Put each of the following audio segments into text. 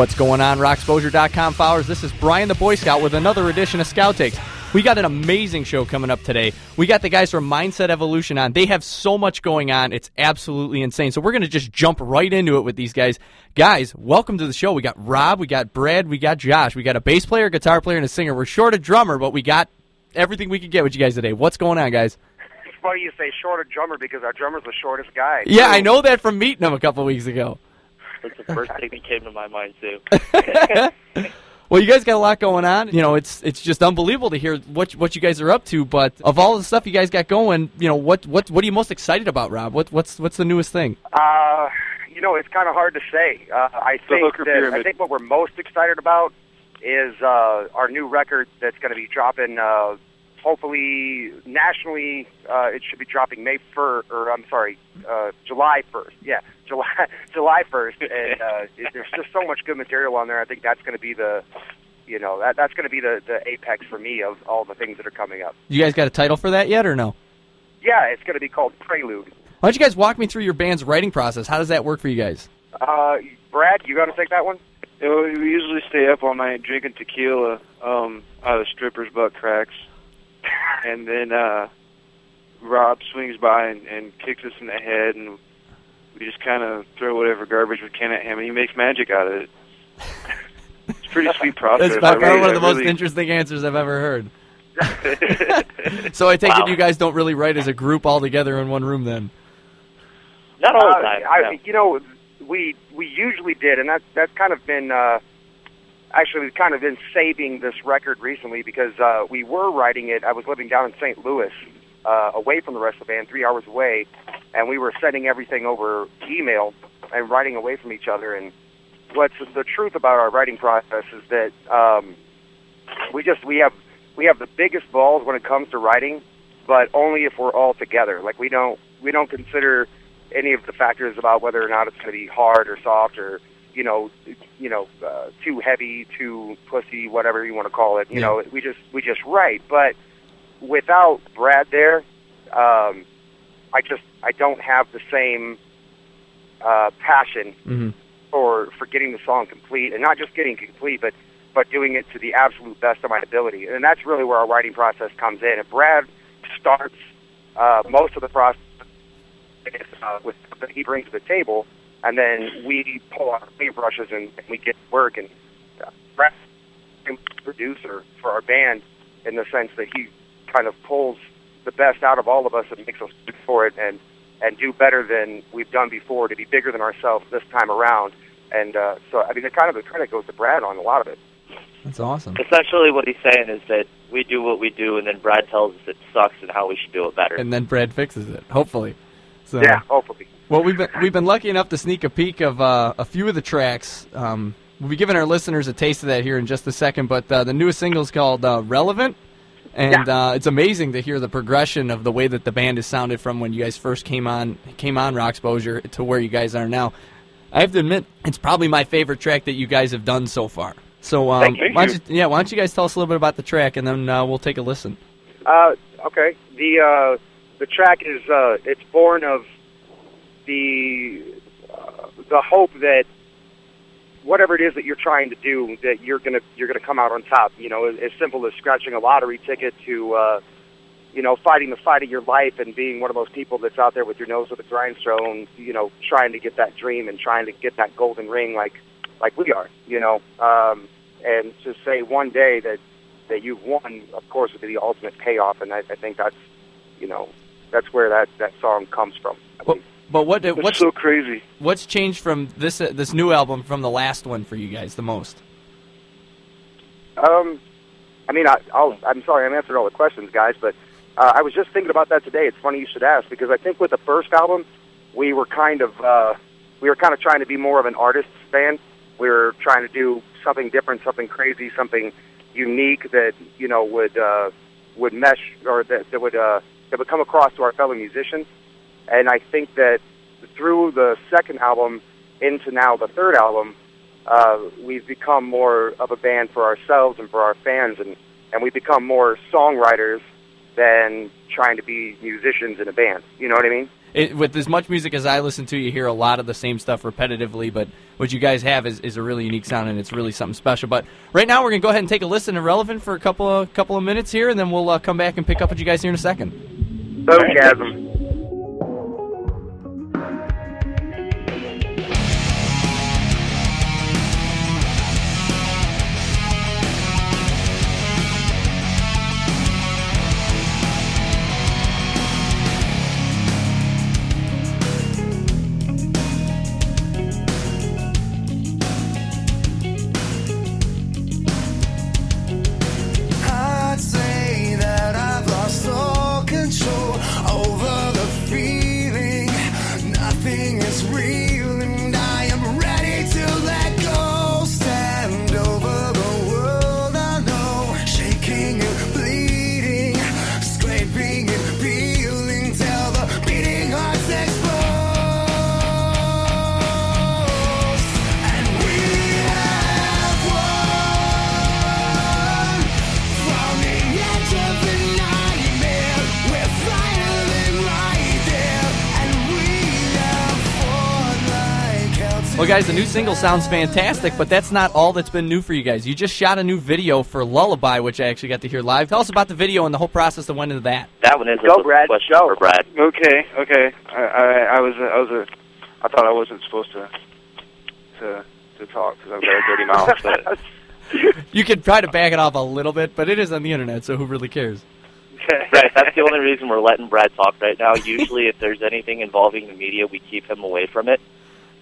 What's going on, RockExposure.com followers? This is Brian the Boy Scout with another edition of Scout Takes. We got an amazing show coming up today. We got the guys from Mindset Evolution on. They have so much going on. It's absolutely insane. So we're going to just jump right into it with these guys. Guys, welcome to the show. We got Rob, we got Brad, we got Josh. We got a bass player, guitar player, and a singer. We're short a drummer, but we got everything we could get with you guys today. What's going on, guys? It's funny you say short a drummer because our drummer's the shortest guy. Yeah, I know that from meeting him a couple weeks ago. That's the first thing that came to my mind too. Well, you guys got a lot going on. You know, it's it's just unbelievable to hear what what you guys are up to. But of all the stuff you guys got going, you know, what what what are you most excited about, Rob? What what's what's the newest thing? Uh, you know, it's kind of hard to say. Uh, I The think Hooker that, I think what we're most excited about is uh, our new record that's going to be dropping. Uh, hopefully, nationally, uh, it should be dropping May first, or I'm sorry, uh, July first. Yeah, July July first. And uh, it, there's just so much good material on there. I think that's going to be the, you know, that that's going to be the the apex for me of all the things that are coming up. You guys got a title for that yet, or no? Yeah, it's going to be called Prelude. Why don't you guys walk me through your band's writing process? How does that work for you guys? Uh, Brad, you got to take that one. You know, we usually stay up all night drinking tequila um, out of strippers' butt cracks, and then uh, Rob swings by and, and kicks us in the head, and we just kind of throw whatever garbage we can at him, and he makes magic out of it. It's a pretty sweet process. That's by I far really- one of the I most really- interesting answers I've ever heard. So I take Wow. it you guys don't really write as a group all together in one room then. Not all the Uh, time. I, no. You know, we we usually did, and that's that's kind of been uh, actually we've kind of been saving this record recently because uh, we were writing it. I was living down in St. Louis, uh, away from the rest of the band, three hours away, and we were sending everything over email and writing away from each other. And what's the truth about our writing process is that um, we just we have we have the biggest balls when it comes to writing, but only if we're all together. Like we don't we don't consider any of the factors about whether or not it's going to be hard or soft or you know you know uh, too heavy, too pussy, whatever you want to call it. You Yeah. know, we just we just write. But without Brad there, um, I just I don't have the same uh, passion hmm for for getting the song complete, and not just getting complete, but but doing it to the absolute best of my ability. And that's really where our writing process comes in. And Brad starts uh, most of the process uh, with what he brings to the table, and then we pull out our paintbrushes and, and we get to work. And uh, Brad is producer for our band in the sense that he kind of pulls the best out of all of us and makes us good for it and and do better than we've done before to be bigger than ourselves this time around. And uh, so, I mean, the kind of the credit goes to Brad on a lot of it. That's awesome. Essentially, what he's saying is that we do what we do, and then Brad tells us it sucks and how we should do it better. And then Brad fixes it, hopefully. So, Yeah, hopefully. Well, we've been we've been lucky enough to sneak a peek of uh, a few of the tracks. Um, we'll be giving our listeners a taste of that here in just a second. But uh, the newest single is called uh, "Relevant," and uh, it's amazing to hear the progression of the way that the band has sounded from when you guys first came on came on Rock Exposure to where you guys are now. I have to admit, it's probably my favorite track that you guys have done so far. So, um, Thank you. why don't you, yeah, why don't you guys tell us a little bit about the track, and then uh, we'll take a listen. Uh, okay. The uh, the track is uh, it's born of the uh, the hope that whatever it is that you're trying to do, that you're gonna you're gonna come out on top. You know, as, as simple as scratching a lottery ticket to uh, you know fighting the fight of your life and being one of those people that's out there with your nose to the grindstone. You know, trying to get that dream and trying to get that golden ring, like like we are. You know, um, and to say one day that that you've won, of course, would be the ultimate payoff, and I, I think that's, you know, that's where that that song comes from. I Well. But what That's what's so crazy. what's changed from this uh, this new album from the last one for you guys the most? Um, I mean, I, I'll, I'm sorry, I'm answering all the questions, guys, but uh, I was just thinking about that today. It's funny you should ask because I think with the first album, we were kind of uh, we were kind of trying to be more of an artist's band. We were trying to do something different, something crazy, something unique that you know would uh, would mesh or that, that would uh, that would come across to our fellow musicians. And I think that through the second album into now the third album, uh, we've become more of a band for ourselves and for our fans, and and we become more songwriters than trying to be musicians in a band. You know what I mean? it, with as much music as I listen to, you hear a lot of the same stuff repetitively. But what you guys have is, is a really unique sound, and it's really something special. But right now, we're gonna go ahead and take a listen to Relevant for a couple of couple of minutes here, and then we'll uh, come back and pick up with you guys here in a second. Bogasm. Well, guys, the new single sounds fantastic, but that's not all that's been new for you guys. You just shot a new video for Lullaby, which I actually got to hear live. Tell us about the video and the whole process that went into that. That one is Go, a Brad, question go. for Brad. Okay, okay. I, I, I was, a, I was a, I thought I wasn't supposed to, to, to talk because I've got a dirty mouth. But You can try to back it off a little bit, but it is on the internet, so who really cares? Right, that's the only reason we're letting Brad talk right now. Usually, if there's anything involving the media, we keep him away from it.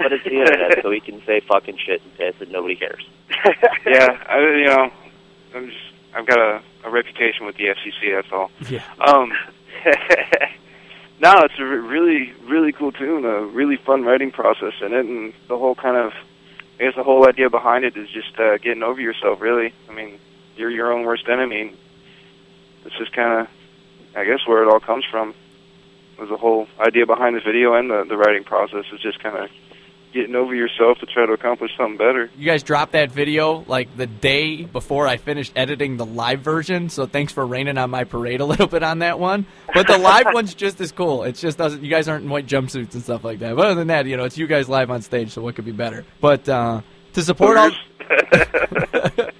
But it's the internet, so he can say fucking shit and piss, and nobody cares. yeah, I, you know, I'm just, I've got a, a reputation with the FCC. That's all. Yeah. Um, no, it's a really, really cool tune. A really fun writing process in it, and the whole kind of, I guess the whole idea behind it is just uh, getting over yourself. Really, I mean, you're your own worst enemy. This is kind of, I guess, where it all comes from. Was the whole idea behind the video and the the writing process is just kind of getting over yourself to try to accomplish something better. You guys dropped that video like the day before I finished editing the live version, so thanks for raining on my parade a little bit on that one. But the live one's just as cool. It's just doesn't. You guys aren't in white jumpsuits and stuff like that. But other than that, you know, it's you guys live on stage, so what could be better? But uh, to support all.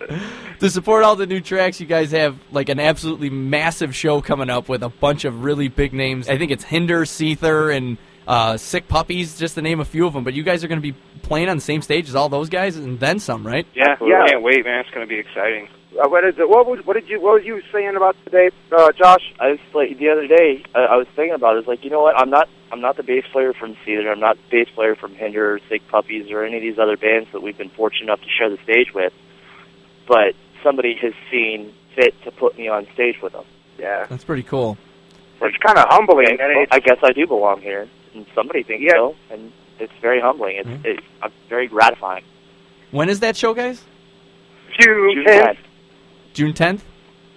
to support all the new tracks, you guys have like an absolutely massive show coming up with a bunch of really big names. I think it's Hinder, Seether, and uh, Sick Puppies, just to name a few of them. But you guys are going to be playing on the same stage as all those guys, and then some, right? Yeah, Yeah. can't wait, man. It's going to be exciting. Uh, what is it? What was? What did you? What were you saying about today, uh, Josh? I was like the other day. I, I was thinking about it. I was like, you know what? I'm not. I'm not the bass player from Seether. I'm not the bass player from Hinder, or Sick Puppies, or any of these other bands that we've been fortunate enough to share the stage with. But somebody has seen fit to put me on stage with them. Yeah, That's pretty cool. it's kind of humbling. And it's, I guess I do belong here, and somebody thinks Yeah. so, and it's very humbling. It's, Mhm. it's uh, very gratifying. When is that show, guys? June June 10th. 10th. June 10th?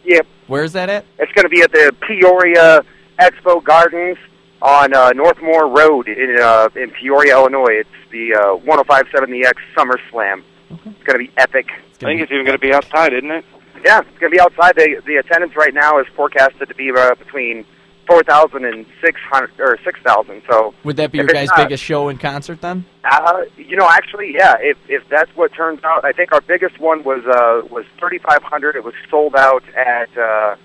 Yep, Where is that at? it's going to be at the Peoria Expo Gardens on uh, Northmoor Road in uh, in Peoria, Illinois. It's the uh, 1057 the X Summer Slam. It's going to be epic. I think it's even going to be outside, isn't it? Yeah, it's going to be outside. The the attendance right now is forecasted to be uh, between 4,000 and 600 or 6,000. So, Would that be your guys' not- biggest show in concert then? uh, you know, actually, yeah. If if that's what turns out, I think our biggest one was uh, was 3,500. It was sold out at uh,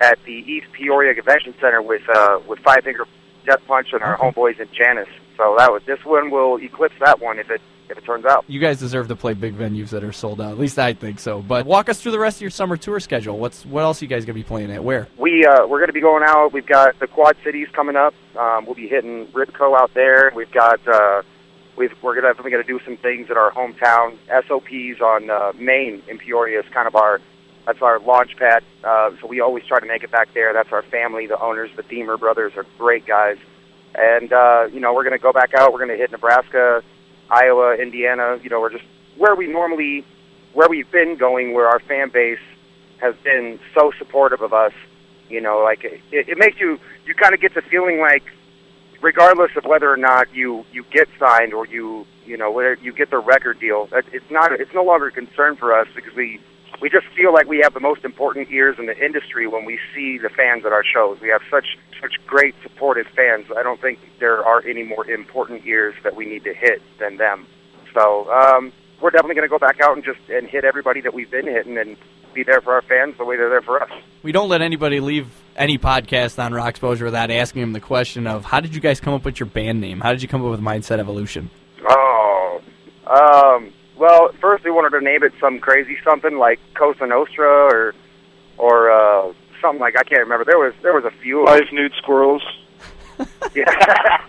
at the East Peoria Convention Center with uh, with Five Finger Death Punch and our homeboys in Janus. So that was this one will eclipse that one if it if it turns out. You guys deserve to play big venues that are sold out. At least I think so. But walk us through the rest of your summer tour schedule. What's what else are you guys gonna be playing at? Where? We uh, we're going to be going out. We've got the Quad Cities coming up. Um, we'll be hitting Ribco out there. We've got uh, we've, we're gonna definitely going to do some things at our hometown. SOPs on uh, Main in Peoria is kind of our that's our launch pad. Uh, so we always try to make it back there. That's our family. The owners, the Deemer brothers, are great guys. And uh, you know we're going to go back out. We're going to hit Nebraska, Iowa, Indiana. You know we're just where we normally where we've been going, where our fan base has been so supportive of us. You know, like it, it makes you you kind of get the feeling like, regardless of whether or not you you get signed or you you know whether you get the record deal, it's not it's no longer a concern for us because we we just feel like we have the most important ears in the industry when we see the fans at our shows. We have such such great supportive fans. I don't think there are any more important ears that we need to hit than them. So um, we're definitely going to go back out and just and hit everybody that we've been hitting and be there for our fans the way they're there for us. We don't let anybody leave any podcast on Rock Exposure without asking them the question of how did you guys come up with your band name? How did you come up with Mindset Evolution? Oh, um, well, first we wanted to name it some crazy something like Cosa Nostra or or uh, something like I can't remember. There was there was a few. Live nude squirrels. Yeah,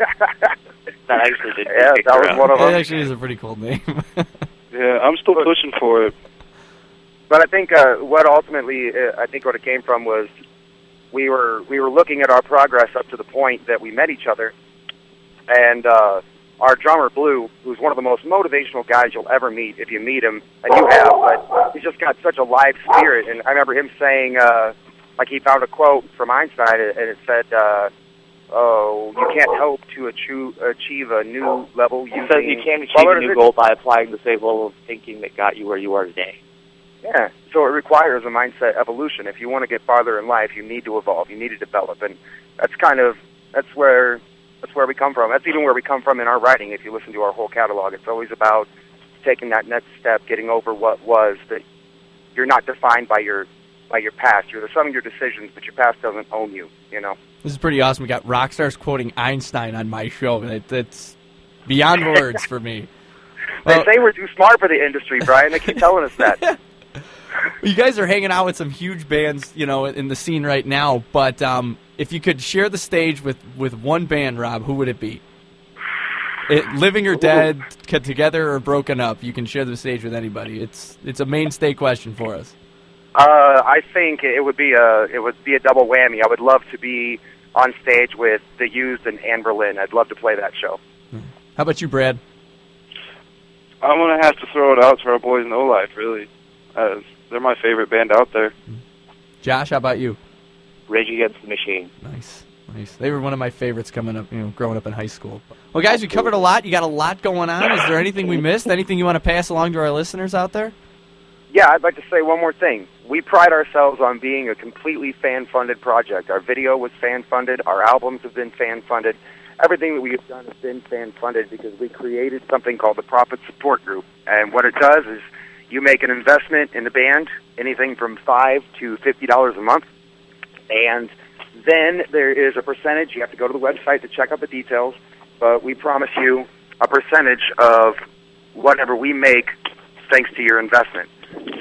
That actually did. yeah, kick that was around. one of It them. actually is a pretty cool name. Yeah, I'm still pushing for it. But I think uh, what ultimately uh, I think what it came from was we were we were looking at our progress up to the point that we met each other, and uh, our drummer Blue, who's one of the most motivational guys you'll ever meet if you meet him, and you have, but he's just got such a live spirit. And I remember him saying, uh, like he found a quote from Einstein, and it said. Uh, Oh, you can't hope to achieve, achieve a new level using. says you can't achieve a new goal by applying the same level of thinking that got you where you are today. Yeah. So it requires a mindset evolution. If you want to get farther in life, you need to evolve. You need to develop, and that's kind of that's where that's where we come from. That's even where we come from in our writing. If you listen to our whole catalog, it's always about taking that next step, getting over what was. That you're not defined by your by your past. You're the sum of your decisions, but your past doesn't own you. You know. this is pretty awesome. We got rock stars quoting Einstein on my show. It, it's beyond words for me. They Well- say we're too smart for the industry, Brian. They keep telling us that. You guys are hanging out with some huge bands, you know, in the scene right now. But um, if you could share the stage with, with one band, Rob, who would it be? It, living or dead, c- together or broken up, you can share the stage with anybody. It's it's a mainstay question for us. Uh, I think it would be a it would be a double whammy. I would love to be on stage with the Used and Anne Berlin. I'd love to play that show. How about you, Brad? I'm gonna have to throw it out to our boys in No Life. Really, uh, they're my favorite band out there. Josh, how about you? Rage Against the Machine. Nice, nice. They were one of my favorites coming up, you know, growing up in high school. Well, guys, we covered a lot. You got a lot going on. Is there anything we missed? Anything you want to pass along to our listeners out there? Yeah, I'd like to say one more thing. We pride ourselves on being a completely fan-funded project. Our video was fan-funded. Our albums have been fan-funded. Everything that we have done has been fan-funded because we created something called the Profit Support Group. And what it does is you make an investment in the band, anything from five to fifty dollars a month, and then there is a percentage. You have to go to the website to check out the details, but we promise you a percentage of whatever we make thanks to your investment.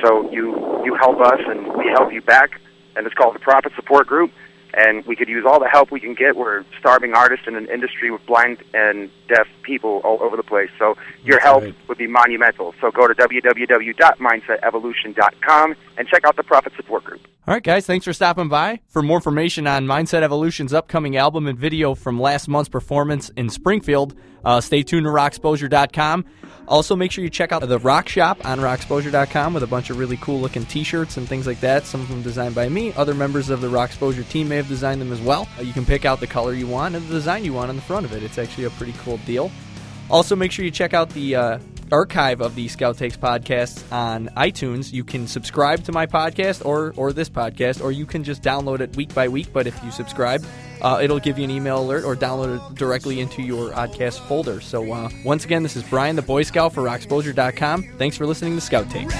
So you you help us and we help you back, and it's called the Profit Support Group. And we could use all the help we can get. We're starving artists in an industry with blind and deaf people all over the place. So your That's help right. would be monumental. So go to www.mindsetevolution.com and check out the Profit Support Group. All right, guys, thanks for stopping by. For more information on Mindset Evolution's upcoming album and video from last month's performance in Springfield, uh, stay tuned to rockexposure.com. Also, make sure you check out the Rock Shop on rockexposure.com with a bunch of really cool looking t shirts and things like that. Some of them designed by me. Other members of the Rock Exposure team may have designed them as well. Uh, you can pick out the color you want and the design you want on the front of it. It's actually a pretty cool deal. Also, make sure you check out the uh, archive of the Scout Takes podcasts on iTunes. You can subscribe to my podcast or or this podcast, or you can just download it week by week. But if you subscribe, uh, it'll give you an email alert or download it directly into your podcast folder. So uh, once again, this is Brian, the Boy Scout for RockExposure.com. Thanks for listening to Scout Takes.